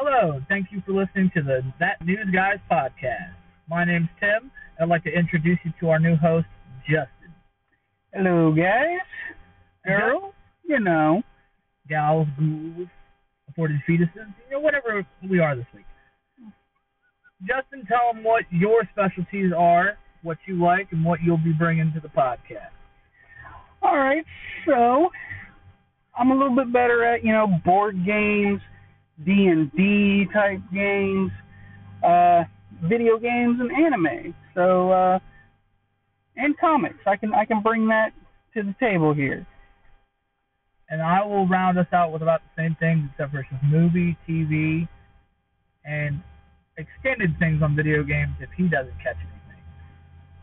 Hello, thank you for listening to the That News Guys podcast. My name's Tim. and I'd like to introduce you to our new host, Justin. Hello, guys. Girls, you know. Gals, ghouls, aborted fetuses, you know, whatever we are this week. Justin, tell them what your specialties are, what you like, and what you'll be bringing to the podcast. All right, so I'm a little bit better at you know board games, D and D type games, uh, video games, and anime. So uh, and comics. I can I can bring that to the table here. And I will round us out with about the same things, except for some movie, TV, and extended things on video games if he doesn't catch anything.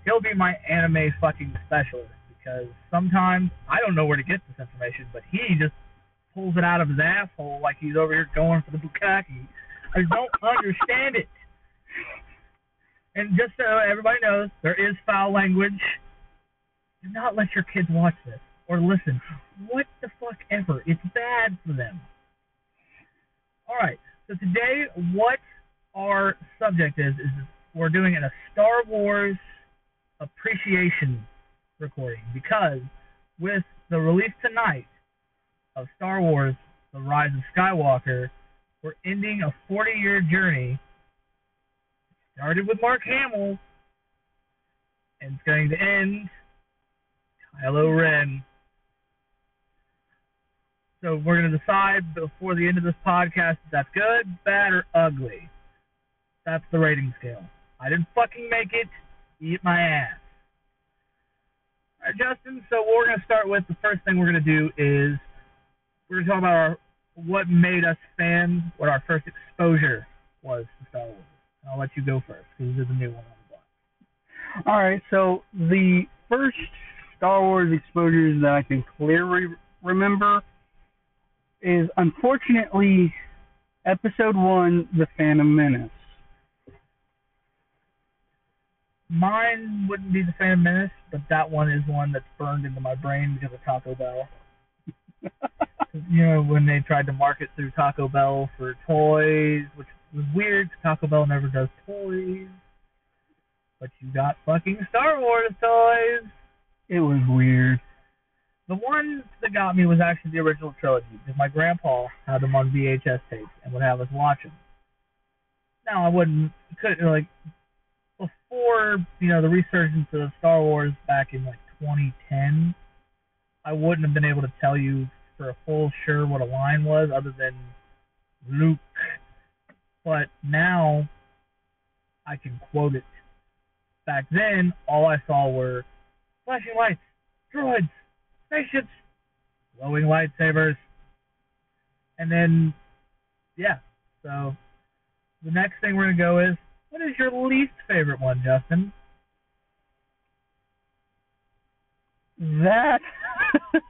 He'll be my anime fucking specialist because sometimes I don't know where to get this information, but he just pulls it out of his asshole like he's over here going for the bukkake. I don't understand it. And just so everybody knows, there is foul language. Do not let your kids watch this or listen. What the fuck ever. It's bad for them. Alright, so today what our subject is is we're doing a Star Wars appreciation recording because with the release tonight of Star Wars The Rise of Skywalker, we're ending a 40 year journey. Started with Mark Hamill and it's going to end Kylo Ren. So we're going to decide before the end of this podcast if that's good, bad, or ugly. That's the rating scale. I didn't fucking make it. Eat my ass. All right, Justin. So we're gonna start with. The first thing we're gonna do is we're gonna about our what made us fans, what our first exposure was to Star Wars. And I'll let you go first because this is a new one on the block. All right, so the first Star Wars exposures that I can clearly remember is unfortunately Episode One, The Phantom Menace. Mine wouldn't be the Phantom Menace, but that one is one that's burned into my brain because of Taco Bell. you know, when they tried to market through Taco Bell for toys, which was weird Taco Bell never does toys. But you got fucking Star Wars toys. It was weird. The one that got me was actually the original trilogy because my grandpa had them on VHS tapes and would have us watch them. Now I wouldn't couldn't like before you know the resurgence of Star Wars back in like 2010. I wouldn't have been able to tell you for a full sure what a line was other than Luke. But now I can quote it. Back then, all I saw were flashing lights, droids, spaceships, glowing lightsabers. And then, yeah, so the next thing we're going to go is what is your least favorite one, Justin? That,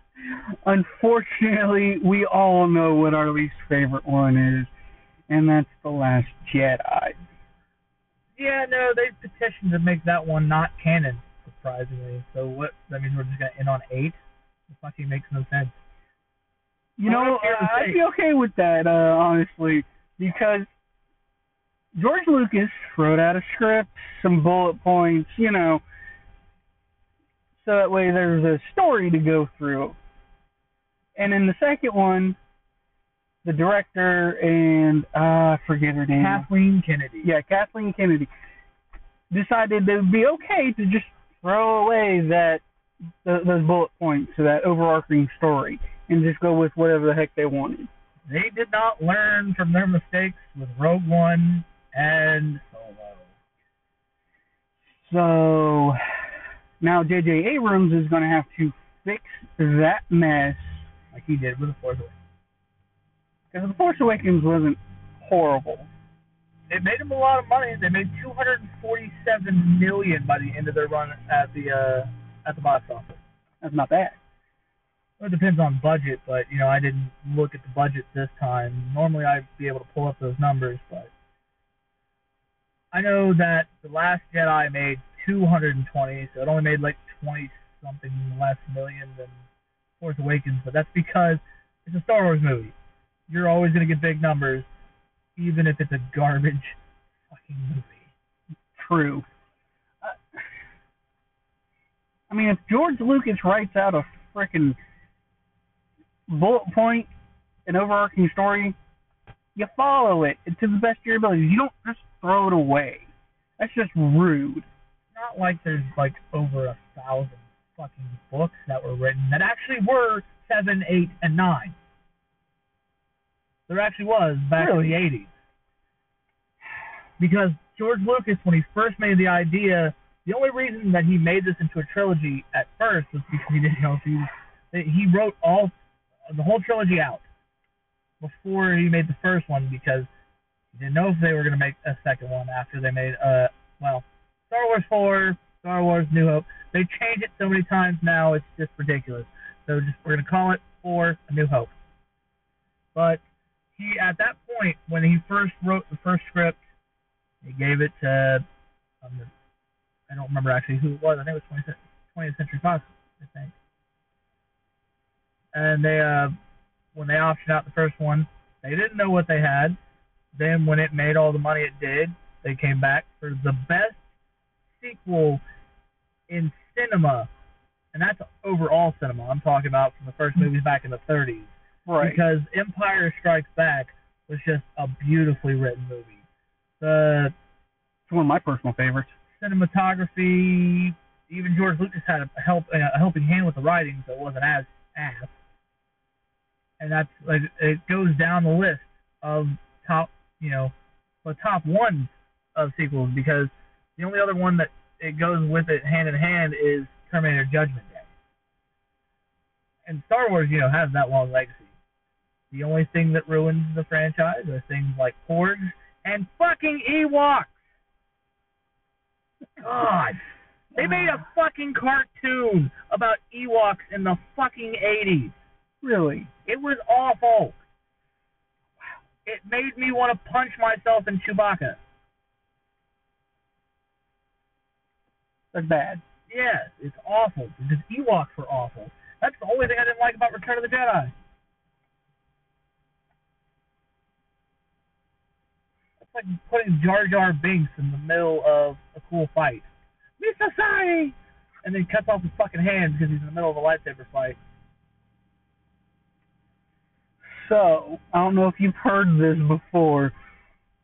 unfortunately, we all know what our least favorite one is, and that's The Last Jedi. Yeah, no, they petitioned to make that one not canon, surprisingly. So what? That means we're just gonna end on eight. It fucking makes no sense. You know, to I'd be okay with that, uh, honestly, because George Lucas wrote out a script, some bullet points, you know, so that way there's a story to go through. And in the second one, the director and uh, I forget her name. Kathleen Kennedy. yeah, Kathleen Kennedy decided it would be okay to just throw away that th- those bullet points to that overarching story and just go with whatever the heck they wanted. They did not learn from their mistakes with Rogue One and Solo. So now J.J. Abrams is going to have to fix that mess Like he did with the Force Awakens. because The Force Awakens wasn't horrible. It made them a lot of money. They made 247 million by the end of their run at the uh, at the box office. That's not bad. Well, it depends on budget, but you know I didn't look at the budget this time. Normally I'd be able to pull up those numbers, but I know that the Last Jedi made 220, so it only made like 20 something less million than Force Awakens, but that's because it's a Star Wars movie. You're always going to get big numbers. even if it's a garbage fucking movie. True. Uh, I mean, if George Lucas writes out a freaking bullet point, an overarching story, you follow it to the best of your abilities. You don't just throw it away. That's just rude. It's not like there's like over a thousand books that were written that actually were seven, eight, and nine. There actually was back Really? in the eighties. Because George Lucas, when he first made the idea, the only reason that he made this into a trilogy at first was because he didn't know if he he wrote all the whole trilogy out before he made the first one because he didn't know if they were going to make a second one after they made uh well Star Wars four, Star Wars New Hope. They change it so many times now it's just ridiculous. So just we're gonna call it for A New Hope. But he at that point when he first wrote the first script, he gave it to um, I don't remember actually who it was. I think it was 20th, 20th Century Fox, I think. And they uh when they optioned out the first one, they didn't know what they had. Then when it made all the money it did, they came back for the best sequel in cinema, and that's overall cinema. I'm talking about from the first movies back in the 30s. Right. Because Empire Strikes Back was just a beautifully written movie. The It's one of my personal favorites. cinematography, even George Lucas had a help a helping hand with the writing, so it wasn't as ass. And that's like it goes down the list of top, you know, the top ones of sequels because the only other one that it goes with it hand in hand is Terminator Judgment Day. And Star Wars, you know, has that long legacy. The only thing that ruins the franchise are things like Porgs and fucking Ewoks. God. They made a fucking cartoon about Ewoks in the fucking 80s. Really? It was awful. It made me want to punch myself in Chewbacca. That's bad. Yes, it's awful. Because Ewoks were awful. That's the only thing I didn't like about Return of the Jedi. It's like putting Jar Jar Binks in the middle of a cool fight. Mr. Sai! And then cuts off his fucking hand because he's in the middle of a lightsaber fight. So, I don't know if you've heard this before,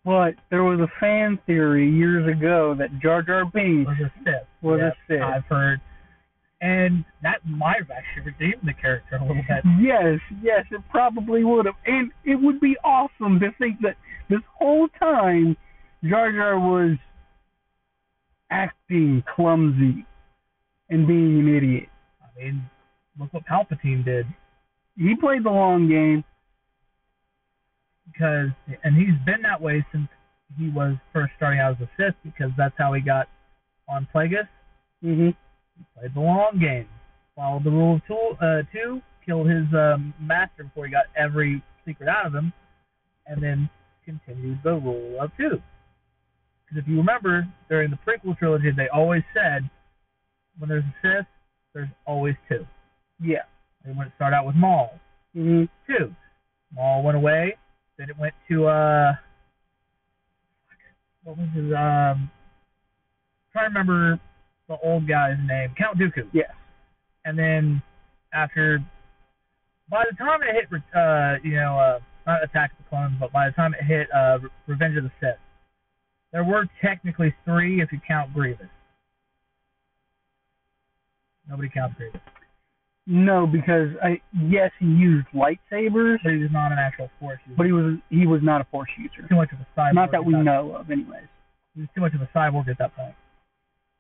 but there was a fan theory years ago that Jar Jar Binks Was a Sith. was Yep, a Sith. I've heard. And that might have actually redeemed the character a little bit. Yes, yes, it probably would have. And it would be awesome to think that this whole time Jar Jar was acting clumsy and being an idiot. I mean, look what Palpatine did. He played the long game. Because and he's been that way since he was first starting out as a Sith because that's how he got on Plagueis. hmm He played the long game, followed the rule of two, uh, two killed his um, master before he got every secret out of him, and then continued the rule of two. Because if you remember, during the prequel trilogy, they always said when there's a Sith, there's always two. Yeah. They wouldn't start out with Maul. hmm two. Maul went away. Then it went to uh, what was his um? Trying to remember the old guy's name, Count Dooku. Yes. And then after, by the time it hit, uh, you know, uh, not Attack of the Clones, but by the time it hit uh, Revenge of the Sith, there were technically three if you count Grievous. Nobody counts Grievous, No, because I yes he used lightsabers, but he was not an actual Force user. but he was he was not a force user. too much of a cyborg. Not that at we know of, anyways. He was too much of a cyborg at that point.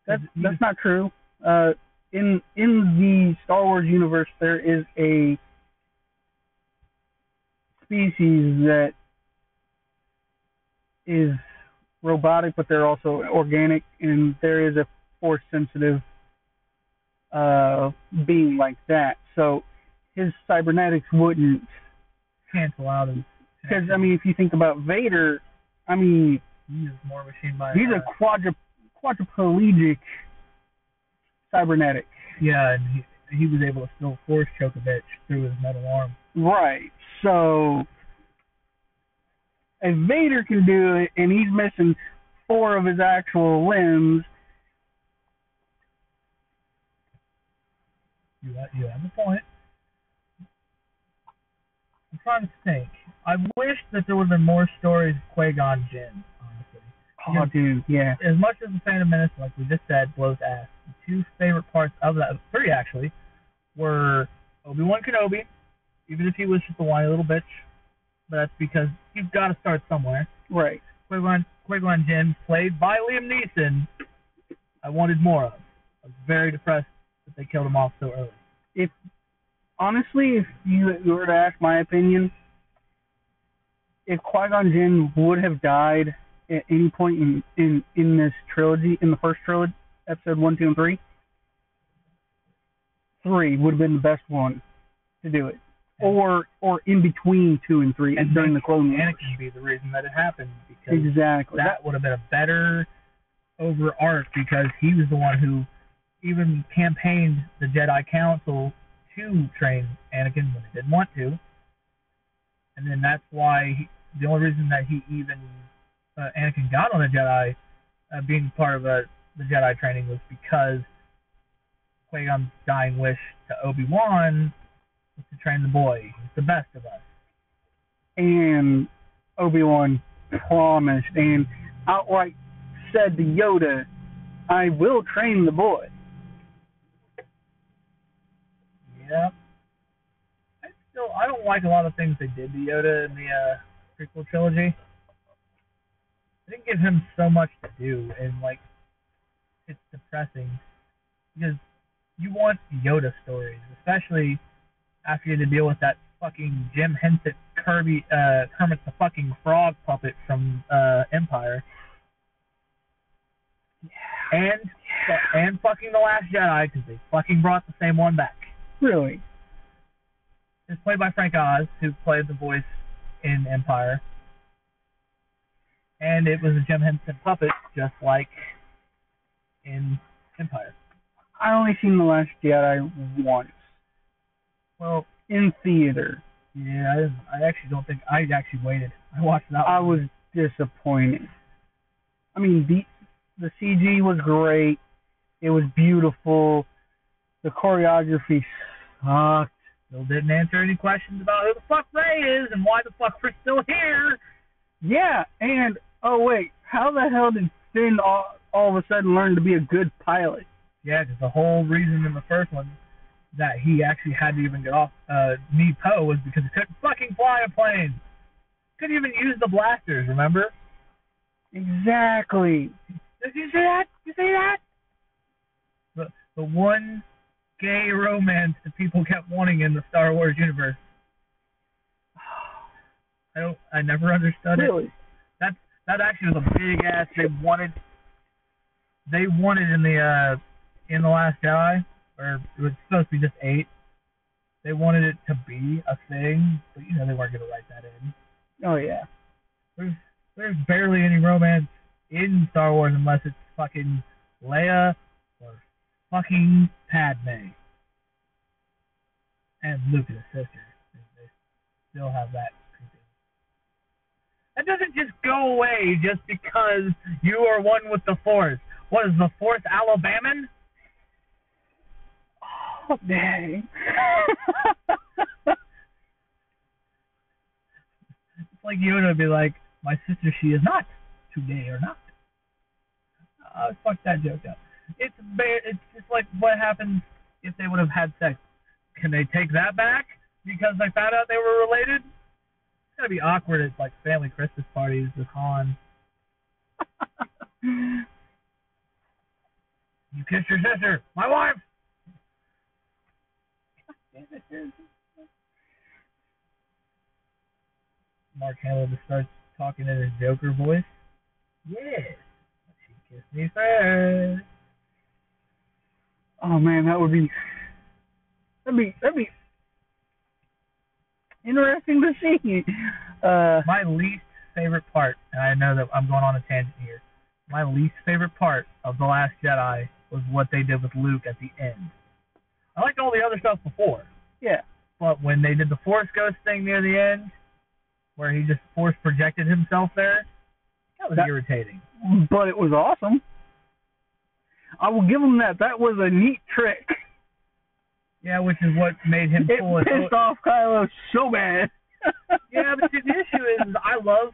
That's He that's not true. Uh, in in the Star Wars universe, there is a species that is robotic, but they're also organic, and there is a force sensitive uh, being like that. So his cybernetics wouldn't, cancel out his. because I mean, if you think about Vader, I mean, he's more machine by. he's uh, a quadru- quadriplegic cybernetic. yeah, and he he was able to still force choke a bitch through his metal arm. Right. So if Vader can do it and he's missing four of his actual limbs, You have, you have a point. I'm trying to think. I wish that there would have been more stories of Qui-Gon Jinn, honestly. oh dude, yeah. As much as the Phantom Menace, like we just said, blows ass, the two favorite parts of that, three actually, were Obi-Wan Kenobi, even if he was just a whiny little bitch, but that's because you've got to start somewhere. Right. Qui-Gon, Qui-Gon Jinn, played by Liam Neeson, I wanted more of. I was very depressed that they killed him off so early. If honestly, if you were to ask my opinion, if Qui-Gon Jinn would have died at any point in, in, in this trilogy, in the first trilogy, episode one, two, and three, three would have been the best one to do it. Or or in between two and three and during the Clone Wars. Anakin be the reason that it happened because Exactly. that would have been a better over arc because he was the one who even campaigned the Jedi Council to train Anakin when they didn't want to, and then that's why he, the only reason that he even uh, Anakin got on the Jedi, uh, being part of uh, the Jedi training was because Qui-Gon's dying wish to Obi Wan was to train the boy. He's the best of us. and Obi Wan promised and outright said to Yoda, "I will train the boy." Yep. I still I don't like a lot of things they did to Yoda in the uh, prequel trilogy. They didn't give him so much to do, and like it's depressing because you want Yoda stories, especially after you had to deal with that fucking Jim Henson Kirby uh Kermit the fucking Frog puppet from uh Empire. And and fucking the Last Jedi because they fucking brought the same one back. Really? It's played by Frank Oz, who played the voice in Empire. And it was a Jim Henson puppet, just like in Empire. I only seen the Last Jedi once Well, in theater. yeah, I, I actually don't think I actually waited. I watched that. I one. was disappointed. I mean, the the CG was great. It was beautiful. The choreography sucked. Still didn't answer any questions about who the fuck Rey is and why the fuck we're still here. Yeah, and oh wait, how the hell did Finn all, all of a sudden learn to be a good pilot? Yeah, because the whole reason in the first one that he actually had to even get off uh, meet Poe was because he couldn't fucking fly a plane. Couldn't even use the blasters, remember? Exactly. Did you see that? Did You see that? The the one gay romance that people kept wanting in the Star Wars universe. I don't. I never understood it. Really? That that actually was a big ass. They wanted. They wanted in the uh in the Last Jedi, or it was supposed to be just eight. They wanted it to be a thing, but you know they weren't gonna write that in. Oh yeah. There's there's barely any romance in Star Wars unless it's fucking Leia fucking Padme. And Luke and his sister. They, still have that. That doesn't just go away just because you are one with the Force. What is the Force Alabaman? Oh dang. It's like Yoda would be like, my sister, she is not. Today or not. Uh, fuck that joke up. It's ba- it's just like what happens if they would have had sex. Can they take that back because they found out they were related? It's gonna be awkward at like family Christmas parties with Han. You kissed your sister, my wife. Mark Hamill just starts talking in his Joker voice. Yes, she kissed me first. Oh man, that would be that'd be that'd be interesting to see. Uh My least favorite part, and I know that I'm going on a tangent here. My least favorite part of The Last Jedi was what they did with Luke at the end. I liked all the other stuff before, yeah. but when they did the Force Ghost thing near the end, where he just force projected himself there. That was That- irritating. but it was awesome. I will give him that. That was a neat trick. Yeah, which is what made him It pull it. pissed off Kylo so bad. Yeah, but see, the issue is I love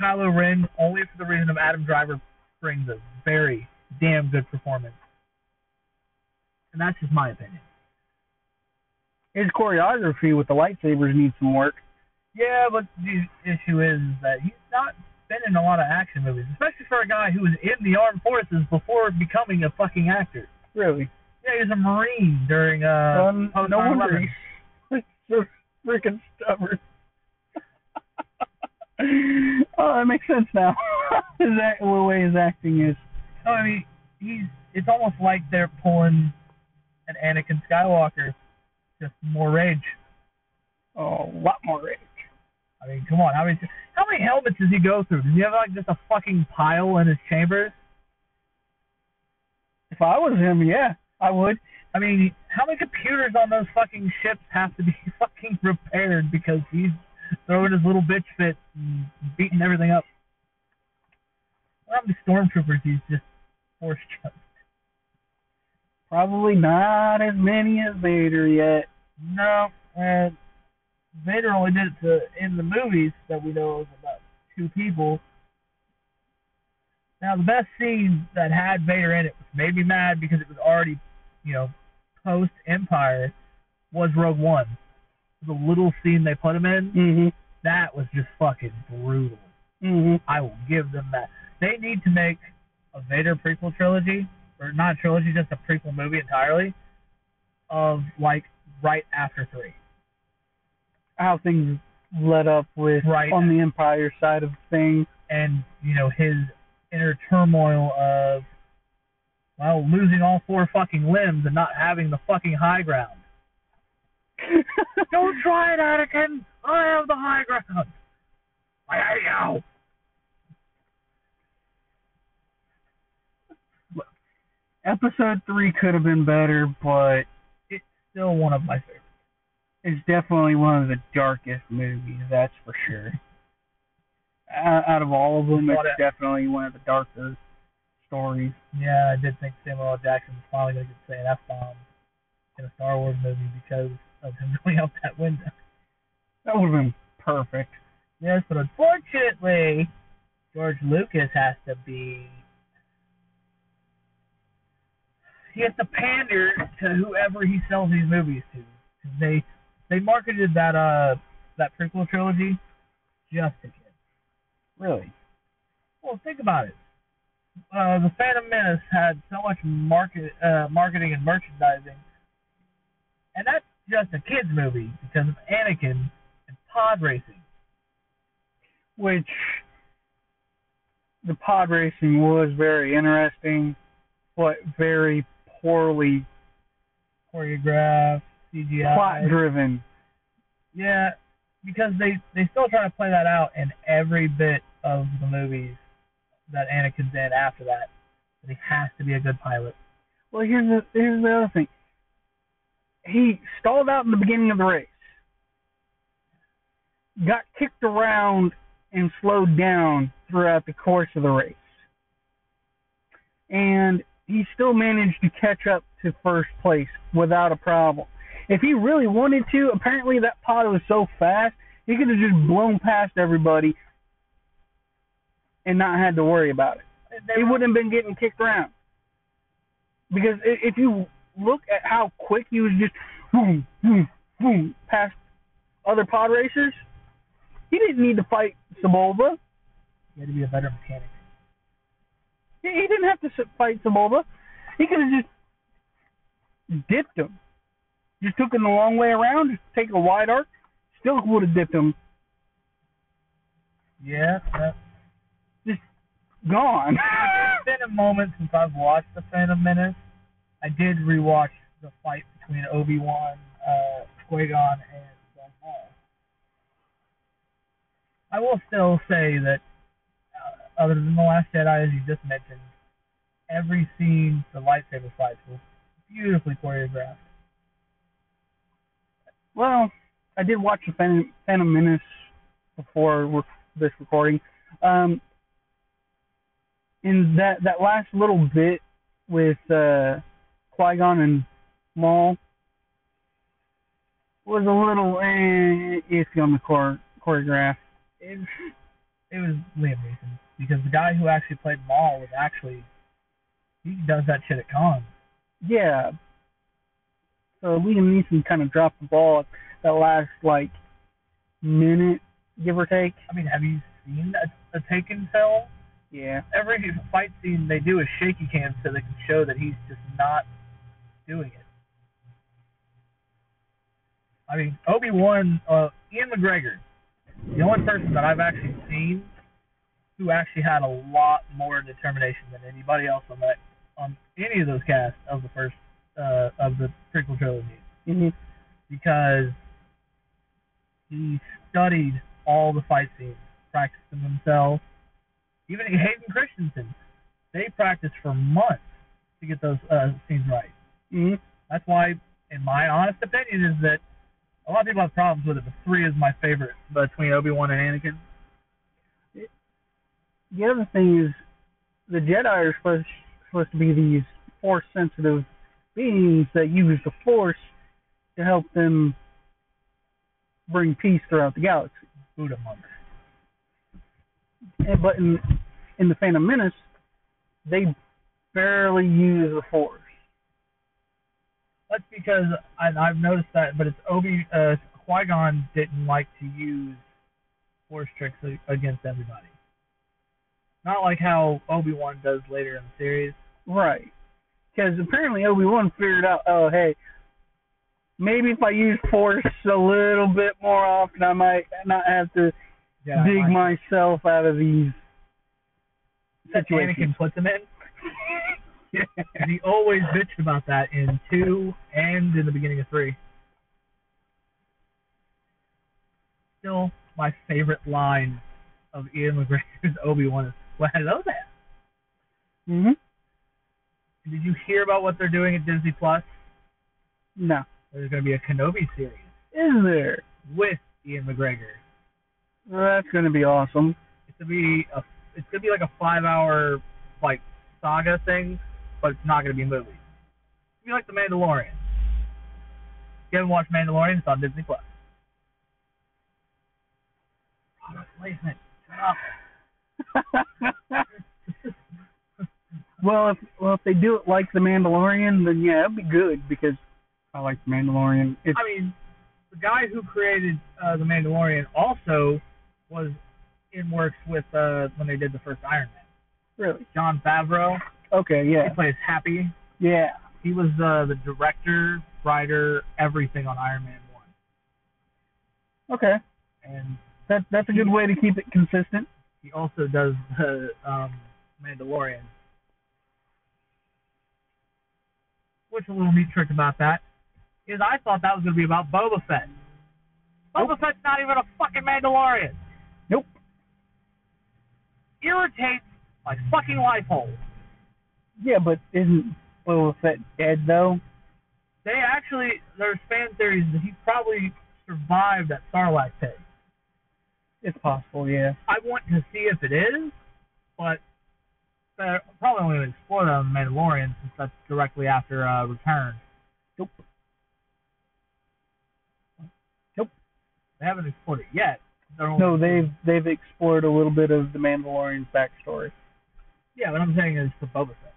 Kylo Ren only for the reason of Adam Driver brings a very damn good performance, and that's just my opinion. His choreography with the lightsabers needs some work. Yeah, but the issue is that he's not been in a lot of action movies, especially for a guy who was in the armed forces before becoming a fucking actor. Really. Yeah, he was a marine during uh. um, no wonder he's so freaking stubborn. oh, that makes sense now. his act, the way his acting is. No, I mean he's. It's almost like they're pulling an Anakin Skywalker, just more rage. Oh, a lot more rage. I mean, come on, how many how many helmets does he go through? Does he have like just a fucking pile in his chambers? If I was him, yeah, I would. I mean, how many computers on those fucking ships have to be fucking repaired because he's throwing his little bitch fit and beating everything up? How many stormtroopers he's just force choked? Probably not as many as Vader yet. No, and Vader only did it to in the movies that we know of about two people. Now the best scene that had Vader in it, which made me mad because it was already, you know, post Empire, was Rogue One. The little scene they put him in, Mhm. that was just fucking brutal. Mhm. I will give them that. They need to make a Vader prequel trilogy, or not a trilogy, just a prequel movie entirely, of like right after three. How things led up with Right. on the Empire side of things. and you know his inner turmoil of well losing all four fucking limbs and not having the fucking high ground. Don't try it, Anakin. I have the high ground. I hate you. Episode three could have been better, but it's Still one of my favorites. It's definitely one of the darkest movies. That's for sure. Out of all of them, it's definitely one of the darker stories. Yeah, I did think Samuel L. Jackson was finally going to get say an F bomb in a Star Wars movie because of him going out that window. That would have been perfect. Yes, but unfortunately, George Lucas has to be. He has to pander to whoever he sells these movies to. They they marketed that uh that prequel trilogy just to kids. Really. Well, think about it. Uh, the Phantom Menace had so much market uh, marketing and merchandising, and that's just a kids movie because of Anakin and pod racing. Which the pod racing was very interesting, but very poorly choreographed, CGI. plot driven. Yeah, because they they still try to play that out in every bit of the movies that Anakin's in after that. But he has to be a good pilot. Well, here's the here's the other thing. He stalled out in the beginning of the race, got kicked around and slowed down throughout the course of the race, and he still managed to catch up to first place without a problem. If he really wanted to, apparently that pod was so fast he could have just blown past everybody and not had to worry about it he wouldn't have been getting kicked around. Because if you look at how quick he was just boom, boom, boom past other pod racers, he didn't need to fight Sebulba. He had to be a better mechanic. He, didn't have to fight Sebulba. He could have just dipped him. Just took him the long way around, just take a wide arc, still would have dipped him. Yeah, uh, Gone. it's been a moment since I've watched The Phantom Menace. I did rewatch the fight between Obi Wan, uh, Qui-Gon, and Darth Maul. I will still say that, uh, other than the Last Jedi, as you just mentioned, every scene the lightsaber fights was beautifully choreographed. Well, I did watch the Phantom, Phantom Menace before re- this recording. Um, in that that last little bit with uh, Qui Gon and Maul was a little eh, iffy on the chore- choreograph. It, it was Liam Neeson because the guy who actually played Maul was actually he does that shit at cons. Yeah. So Liam Neeson kind of dropped the ball at that last like minute, give or take. I mean, have you seen a, a Taken film? Yeah. Every fight scene they do is shaky cam so they can show that he's just not doing it. I mean, Obi Wan, uh, Ewan McGregor, the only person that I've actually seen who actually had a lot more determination than anybody else on that on any of those casts of the first uh, of the prequel trilogy hmm because he studied all the fight scenes, practiced them himself. Even Hayden Christensen, they practiced for months to get those uh, scenes right. hmm That's why, in my honest opinion, is that a lot of people have problems with it, but three is my favorite between Obi Wan and Anakin. The other thing is, the Jedi are supposed supposed to be these force sensitive beings that use the force to help them bring peace throughout the galaxy. Buddha monks. But in in the Phantom Menace, they barely use the force. That's because I, I've noticed that, but it's Obi uh, Qui Gon didn't like to use force tricks against everybody. Not like how Obi Wan does later in the series. Right. Because apparently Obi Wan figured out, oh hey, maybe if I use force a little bit more often, I might not have to Yeah, dig like, myself out of these situations. Anakin puts him in. and he always bitched about that in two and in the beginning of three. Still, my favorite line of Ewan McGregor's Obi Wan is, "Well, hello there." hmm Did you hear about what they're doing at Disney Plus? No. There's going to be a Kenobi series Is there? with Ewan McGregor. Well, that's going to be awesome. It's gonna be a, it's gonna be like a five-hour like saga thing, but it's not gonna be a movie. It's gonna be like The Mandalorian. If you haven't watched Mandalorian, it's on Disney Plus. Product placement. Well, if well if they do it like the Mandalorian, then yeah, it'd be good because I like the Mandalorian. It's I mean, the guy who created uh, The Mandalorian also was in works with uh, when they did the first Iron Man. really Jon Favreau. okay. Yeah, He plays Happy. yeah. He was uh, the director, writer, everything on Iron Man One, Okay, and that that's a good way to keep it consistent. he also does the um, Mandalorian. Which a little neat trick about that is I thought that was going to be about Boba Fett. Boba Fett's not even a fucking Mandalorian. Nope. Irritates my fucking life hole. Yeah, but isn't Boba Fett dead though? They actually, there's fan theories that he probably survived that Sarlacc pit. It's possible. Yeah. I want to see if it is, but they're probably only going to explore the Mandalorian since that's directly after uh, Return. Nope. Nope. They haven't explored it yet. No, they've they've explored a little bit of the Mandalorian's backstory. Yeah, what I'm saying is for Boba Fett.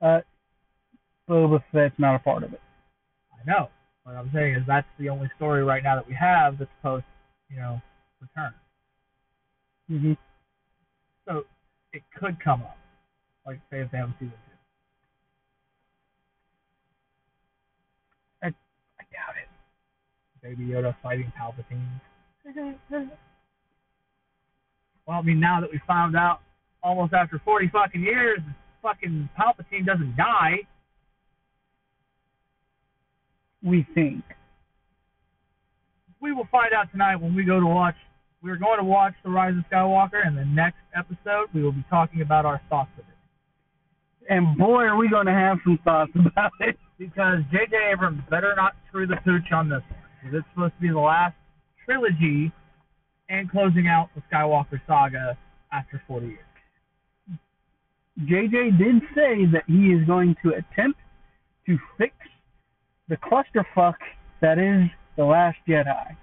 Uh, Boba Fett's not a part of it. I know. What I'm saying is that's the only story right now that we have that's post, you know, Return. hmm So it could come up. Like say if they have a season two. I I doubt it. Baby Yoda fighting Palpatine. Well, I mean, now that we found out almost after 40 fucking years, fucking Palpatine doesn't die. We think. We will find out tonight when we go to watch. We're going to watch The Rise of Skywalker, and the next episode we will be talking about our thoughts of it. And boy, are we going to have some thoughts about it. Because J.J. Abrams better not screw the pooch on this one. Because it's supposed to be the last trilogy and closing out the Skywalker saga after 40 years. JJ did say that he is going to attempt to fix the clusterfuck that is The Last Jedi.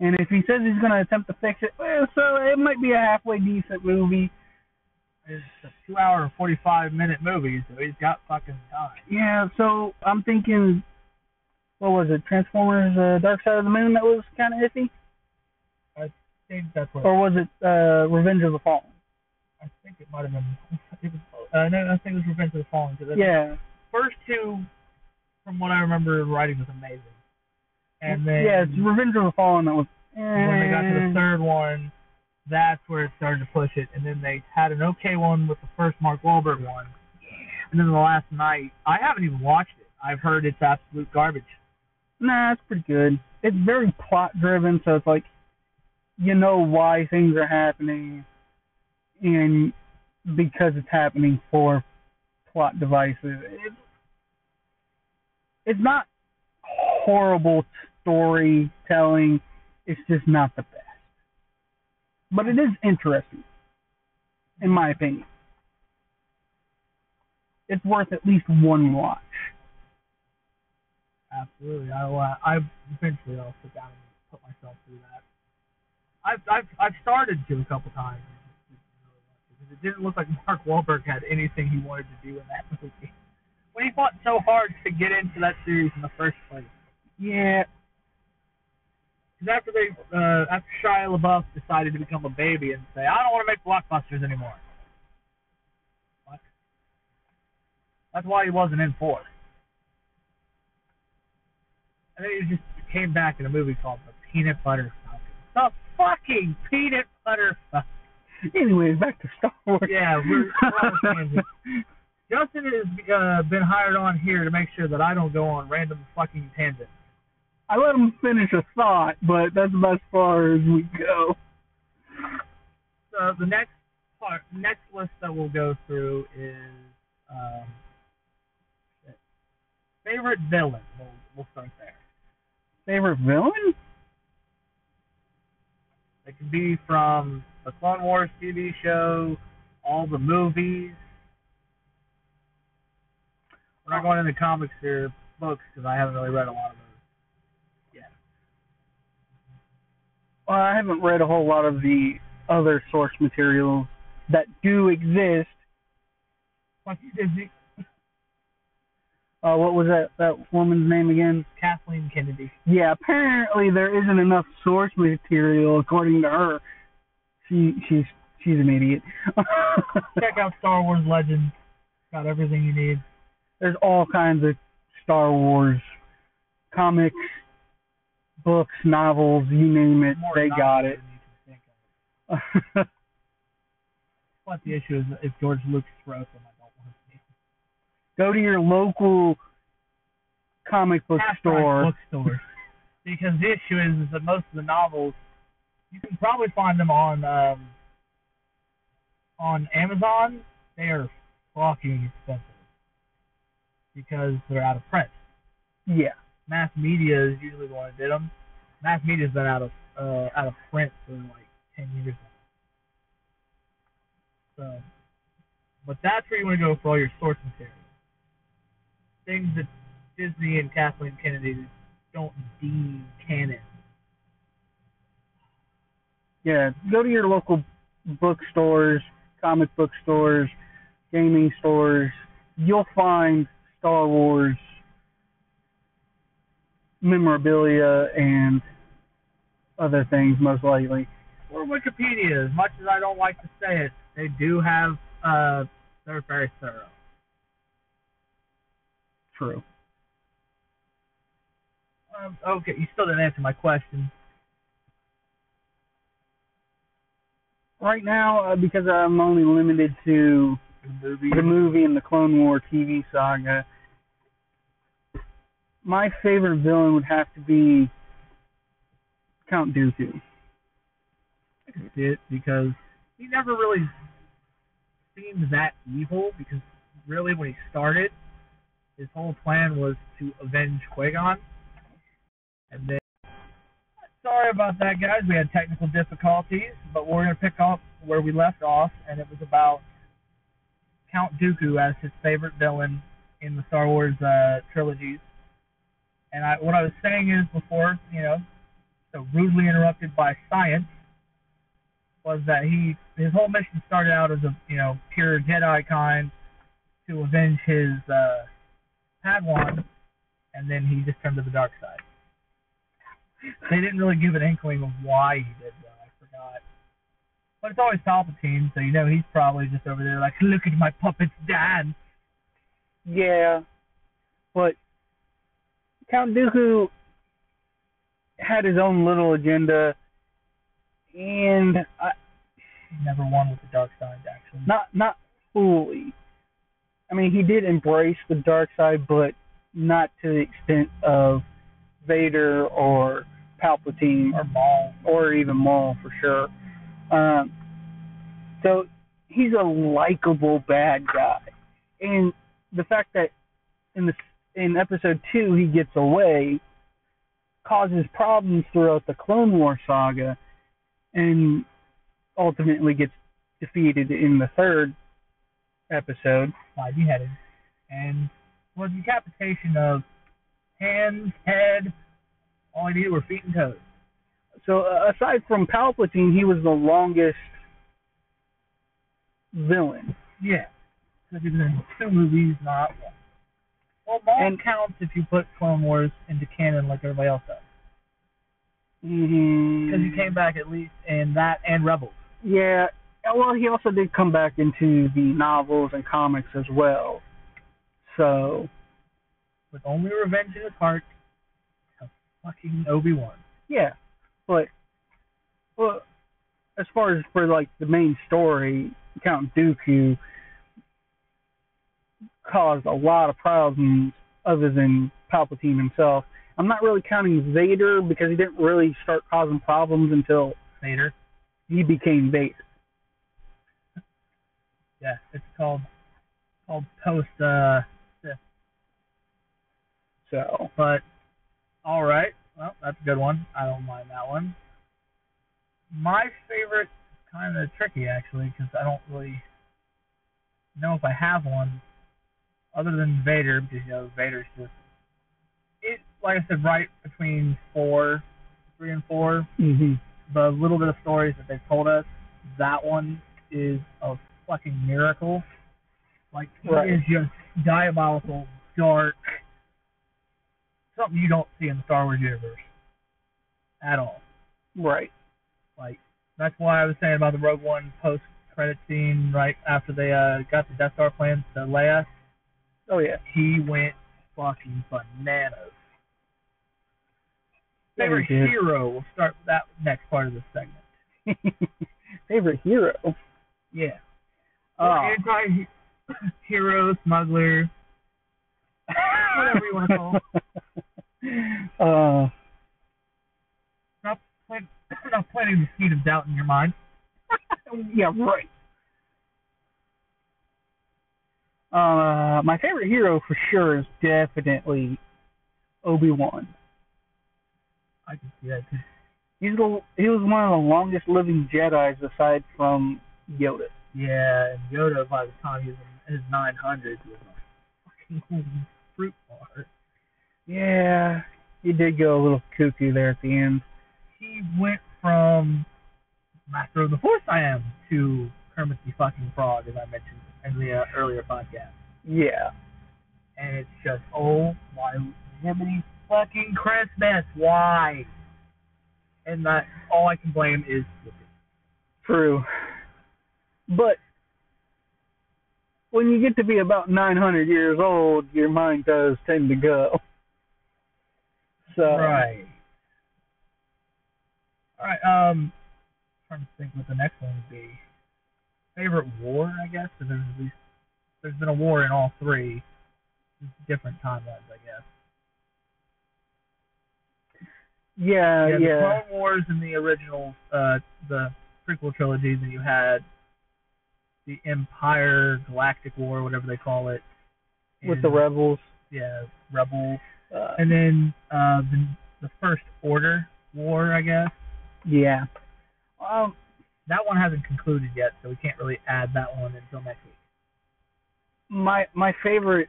And if he says he's going to attempt to fix it, well, so it might be a halfway decent movie. It's a two hour and 45 minute movie, so he's got fucking time. Yeah, so I'm thinking, what was it, Transformers uh, Dark Side of the Moon that was kind of iffy? I think that's what. Or was it uh, Revenge of the Fallen? I think it might have been. It was, uh, no, I think it was Revenge of the Fallen. Cause Yeah. first two, from what I remember, writing was amazing. And then yeah, it's Revenge of the Fallen that was. when they got to the eh. third one, that's where it started to push it. And then they had an okay one with the first Mark Wahlberg one. And then the Last Knight, I haven't even watched it. I've heard it's absolute garbage. Nah, it's pretty good. It's very plot driven, so it's like you know why things are happening, and because it's happening for plot devices. It's it's not horrible storytelling. It's just not the best, but it is interesting, in my opinion. It's worth at least one watch. Absolutely. I'll, uh, I eventually I'll sit down and put myself through that. I've I've I've started to a couple times because it didn't look like Mark Wahlberg had anything he wanted to do in that movie. When he fought so hard to get into that series in the first place. Yeah, Because after they uh, after Shia LaBeouf decided to become a baby and say I don't want to make blockbusters anymore. What? That's why he wasn't in four. And then he just came back in a movie called The Peanut Butter Falcon. The fucking Peanut Butter Falcon. Anyways, back to Star Wars. Yeah, we're- we're tangent. Justin has uh, been hired on here to make sure that I don't go on random fucking tangents. I let him finish a thought, but that's about as far as we go. So the next part, next list that we'll go through is um, favorite villain. We'll, we'll start there. Favorite villain? It can be from the Clone Wars TV show, all the movies. We're not going into comics or books because I haven't really read a lot of those yet. Well, I haven't read a whole lot of the other source materials that do exist. Disney. Uh, what was that that woman's name again? Kathleen Kennedy. Yeah, apparently there isn't enough source material according to her. She she's she's an idiot. Check out Star Wars Legends. Got everything you need. There's all kinds of Star Wars comics, books, novels, you name it, More they got it. than you can think of. But the issue is if George Lucas wrote them, I don't want to see. Go to your local comic book store. bookstores. because the issue is, is that most of the novels, you can probably find them on um, on Amazon. They are fucking expensive because they're out of print. Yeah. Mass media is usually the one that did them. Mass media's been out of uh, out of print for like ten years now. So, but that's where you want to go for all your source material. Things that Disney and Kathleen Kennedy don't deem canon. Yeah. Go to your local bookstores, comic book stores, gaming stores. You'll find Star Wars memorabilia and other things most likely. Or Wikipedia, as much as I don't like to say it, they do have uh they're very thorough. True. Um, okay, you still didn't answer my question. Right now, uh, because I'm only limited to The movie. the movie and the Clone War TV saga, my favorite villain would have to be Count Dooku. I it because he never really seemed that evil because really when he started, his whole plan was to avenge Qui-Gon. And then sorry about that, guys. We had technical difficulties, but we're gonna pick up where we left off, and it was about Count Dooku as his favorite villain in the Star Wars uh, trilogies. And I, what I was saying is before, you know, so rudely interrupted by science, was that he his whole mission started out as a you know pure Jedi kind to avenge his uh, Padawan, and then he just turned to the dark side. They didn't really give an inkling of why he did that. I forgot. But it's always Palpatine, so you know he's probably just over there like, look at my puppets dance. Yeah, but Count Dooku had his own little agenda, and I, never won with the dark side, actually. not not fully. I mean, he did embrace the dark side, but not to the extent of Vader or Palpatine Or Maul. or even Maul for sure. Um, so he's a likable bad guy, and the fact that in the in episode two he gets away causes problems throughout the Clone War saga, and ultimately gets defeated in the third episode. by beheaded, and was decapitation of hands, head, all he needed were feet and toes. So uh, aside from Palpatine, he was the longest villain. Yeah. Because he was in two movies, not one. And- counts if you put Clone Wars into canon like everybody else does. Mm-hmm. Because he came back at least in that and Rebels. Yeah. Well, he also did come back into the novels and comics as well. So With only revenge in his heart fucking Obi-Wan. yeah, but well, as far as for like the main story, Count Dooku caused a lot of problems other than Palpatine himself. I'm not really counting Vader because he didn't really start causing problems until Vader. he became Vader. Yeah, it's called called post uh So But all right, well, that's a good one. I don't mind that one. My favorite is kind of tricky actually because I don't really know if I have one other than Vader because you know Vader's just it. Like I said, right between four, three and four. hmm The little bit of stories that they've told us, that one is a fucking miracle. Like Right. is just diabolical, dark, something you don't see in the Star Wars universe at all. right. Like that's why I was saying about the Rogue One post credit scene right after they uh got the Death Star plans to Leia. Oh yeah. He went fucking bananas. Yeah, he Favorite hero. We'll start with that next part of the segment. Favorite hero. Yeah. Oh. Anti hero, smuggler, whatever you want to call. uh, Not, plant, not planting the seed of doubt in your mind. yeah, right. Uh, my favorite hero for sure is definitely Obi Wan. I can see that. He's the he was one of the longest living Jedi's aside from Yoda. Yeah, and Yoda by the time he was in his 900s was a fucking fruit bar. Yeah, he did go a little cuckoo there at the end. He went from Master of the Force I am to Kermit the fucking Frog, as I mentioned in the uh, earlier podcast. Yeah, And it's just, oh my Jiminy fucking Christmas, why? And that all I can blame is true. But when you get to be about 900 years old, your mind does tend to go. So Right. All right. Um, trying to think what the next one would be. Favorite war, I guess. there's at least there's been a war in all three, different timelines, I guess. yeah, yeah, Uh, yeah. Clone Wars in the original, uh, the prequel trilogy. Then you had the Empire Galactic War, whatever they call it, with the rebels. Yeah, Rebels. Uh, And then uh, the the First Order, War, I guess. Yeah. Um, That one hasn't concluded yet, so we can't really add that one until next week. my my favorite,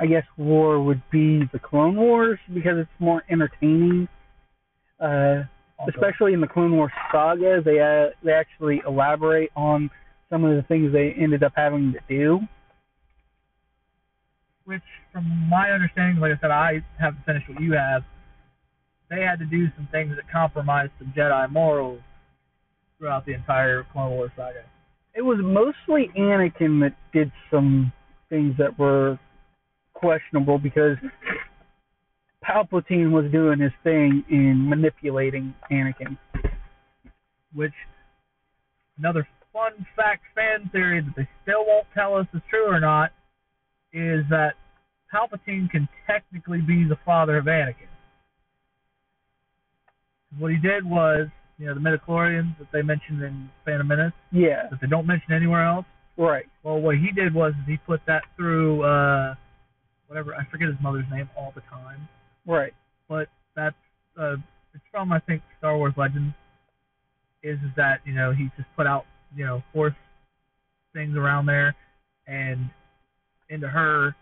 I guess, war would be the Clone Wars because it's more entertaining. Uh, especially in the Clone Wars saga, they uh, they actually elaborate on some of the things they ended up having to do. which, from my understanding, like I said, I haven't finished what you have. They had to do some things that compromised some Jedi morals throughout the entire Clone Wars saga. It was mostly Anakin that did some things that were questionable because Palpatine was doing his thing in manipulating Anakin. Which, another fun fact fan theory that they still won't tell us is true or not, is that Palpatine can technically be the father of Anakin. What he did was, you know, the midichlorians that they mentioned in Phantom Menace, Yeah, that they don't mention anywhere else. right. Well, what he did was he put that through uh, whatever I forget his mother's name all the time, Right. but that's uh, it's from I think Star Wars Legends. Is that you know he just put out you know force things around there, and into her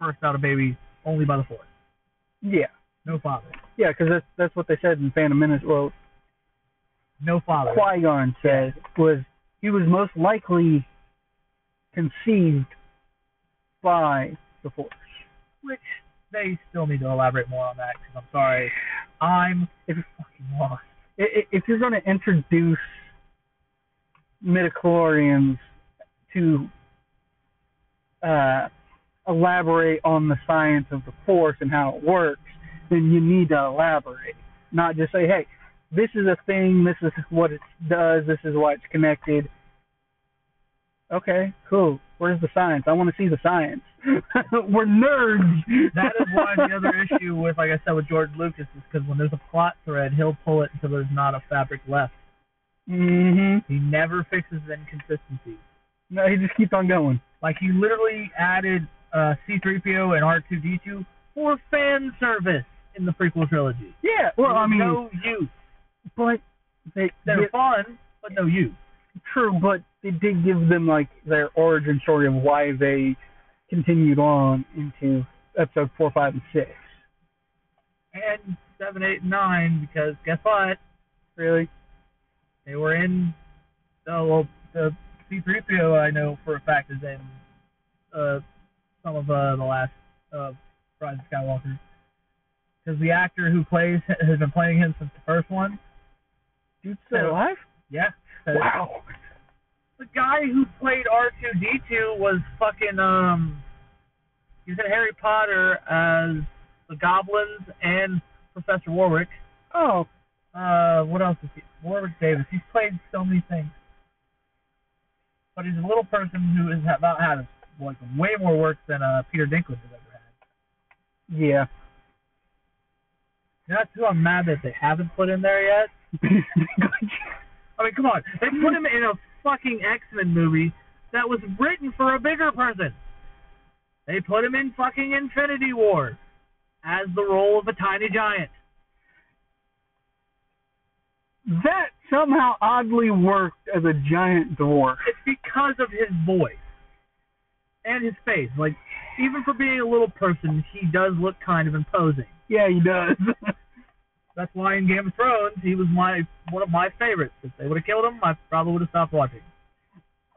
birthed out a baby only by the force, Yeah. no father, Yeah, because that's that's what they said in Phantom Menace. Well, no father. Qui Gon said was he was most likely conceived by the Force. Which they still need to elaborate more on that because I'm sorry, I'm If fucking lost. if you're going to introduce midichlorians to uh, elaborate on the science of the Force and how it works, then you need to elaborate, not just say, "Hey, this is a thing. This is what it does. This is why it's connected." Okay, cool. Where's the science? I want to see the science. We're nerds. That is why the other issue with, like I said, with George Lucas is because when there's a plot thread, he'll pull it until there's not a fabric left. Mhm. He never fixes inconsistencies. No, he just keeps on going. Like he literally added uh, C-3PO and R2D2 for fan service in the prequel trilogy. Yeah. Well, I mean, no use. But they, They're they fun, but no use. true, but they did give them like their origin story of why they continued on into episode four, five, and six. And seven, eight, and nine, because guess what? Really? They were in. Oh well, the C-3PO I know for a fact is in uh, some of uh, the last uh, Rise of Skywalker. Because the actor who plays has been playing him since the first one. Dude's still So- alive? Yeah. Wow. The guy who played R2D2 was fucking um. He was in Harry Potter as the goblins and Professor Warwick. Oh, Uh, what else is he? Warwick Davis. He's played so many things. But he's a little person who has about had like way more work than uh, Peter Dinklage has ever had. yeah. That's who I'm mad that they haven't put in there yet. I mean, come on. They put him in a fucking X Men movie that was written for a bigger person. They put him in fucking Infinity War as the role of a tiny giant. that somehow oddly worked as a giant dwarf. It's because of his voice and his face. Like, even for being a little person, he does look kind of imposing. Yeah, he does. That's why in Game of Thrones he was my one of my favorites. If they would have killed him, I probably would have stopped watching.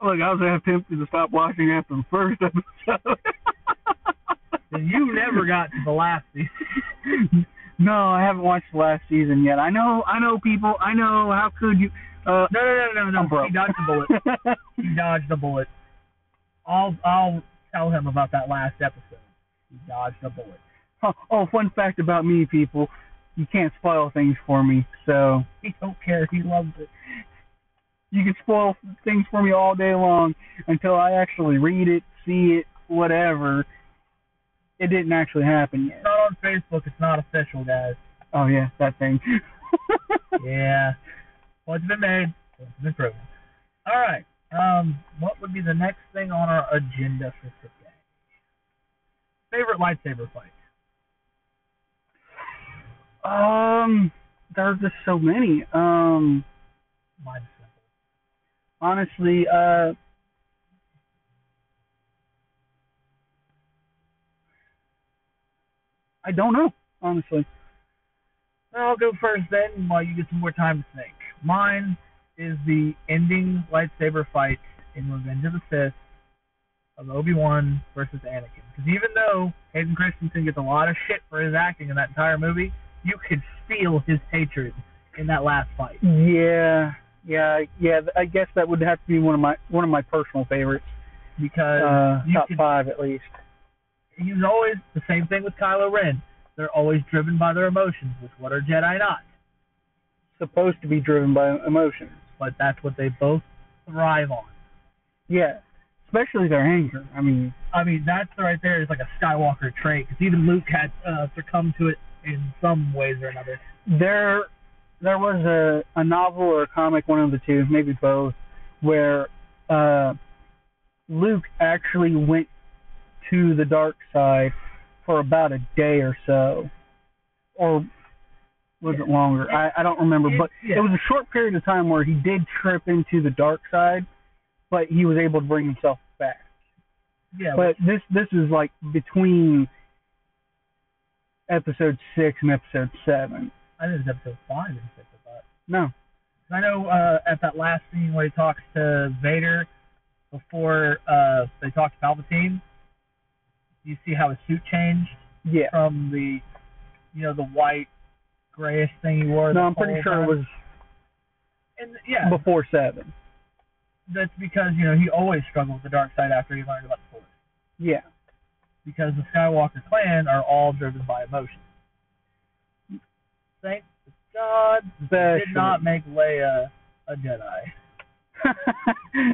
Look, I was half tempted to stop watching after the first episode. And you never got to the last season. no, I haven't watched the last season yet. I know, I know, people. I know. How could you? Uh, No, no, no, no, no. I'm broke. He dodged the bullet. He dodged the bullet. I'll I'll tell him about that last episode. He dodged the bullet. oh, oh, fun fact about me, people. You can't spoil things for me, so He don't care. He loves it. you can spoil things for me all day long until I actually read it, see it, whatever. It didn't actually happen yet. It's not on Facebook. It's not official, guys. Oh yeah, that thing. Yeah. Well, it's been made. It's been proven. All right. Um, what would be the next thing on our agenda for today? Favorite lightsaber fight? Um, there are just so many. Um, honestly, uh, I don't know. Honestly, I'll go first then while you get some more time to think. Mine is the ending lightsaber fight in Revenge of the Sith of Obi-Wan versus Anakin. Because even though Hayden Christensen gets a lot of shit for his acting in that entire movie, you could feel his hatred in that last fight. yeah, yeah, yeah. I guess that would have to be one of my one of my personal favorites. Because Uh, top could, five at least. he's always the same thing with Kylo Ren. They're always driven by their emotions, which what are Jedi not? Supposed to be driven by emotions. But that's what they both thrive on. Yeah, especially their anger. I mean, I mean, that's right there is like a Skywalker trait. Because even Luke had uh, succumbed to it in some ways or another. there there was a a novel or a comic, one of the two, maybe both, where uh, Luke actually went to the dark side for about a day or so, or was it longer? I, I don't remember, It- but yeah. it was a short period of time where he did trip into the dark side, but he was able to bring himself back. Yeah, But this this is like between episode six and episode seven. I think it's episode five and six of that. No. I know uh, at that last scene where he talks to Vader before uh, they talk to Palpatine, you see how his suit changed Yeah. from the, you know, the white grayish thing he wore. No, I'm pretty sure it was And yeah, before seven. that's because you know he always struggled with the dark side after he learned about the Force. Yeah. Because the Skywalker clan are all driven by emotion. Thank God they did not make Leia a Jedi.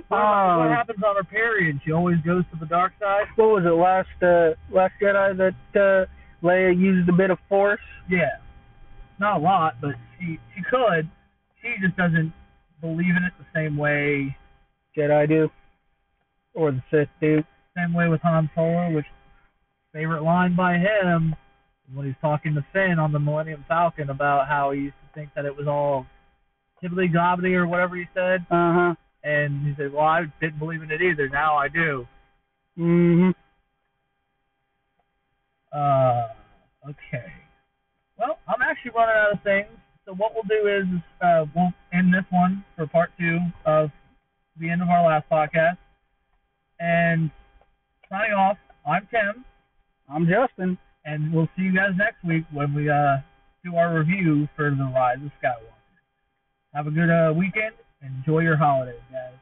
What, um, what happens on her period? She always goes to the dark side. what was it last uh, last Jedi that uh, Leia used a bit of force? Yeah, not a lot, but she she could. She just doesn't believe in it the same way Jedi do, or the Sith do. same way with Han Solo. Which favorite line by him when he's talking to Finn on the Millennium Falcon about how he used to think that it was all tibbly gobbly or whatever he said. Uh huh. And he said, "Well, I didn't believe in it either. Now I do." Mhm. Uh, okay. Well, I'm actually running out of things. So what we'll do is uh, we'll end this one for part two of the end of our last podcast. And signing off, I'm Tim, I'm Justin. and we'll see you guys next week when we uh, do our review for The Rise of Skywalker. Have a good uh, weekend. Enjoy your holidays, guys.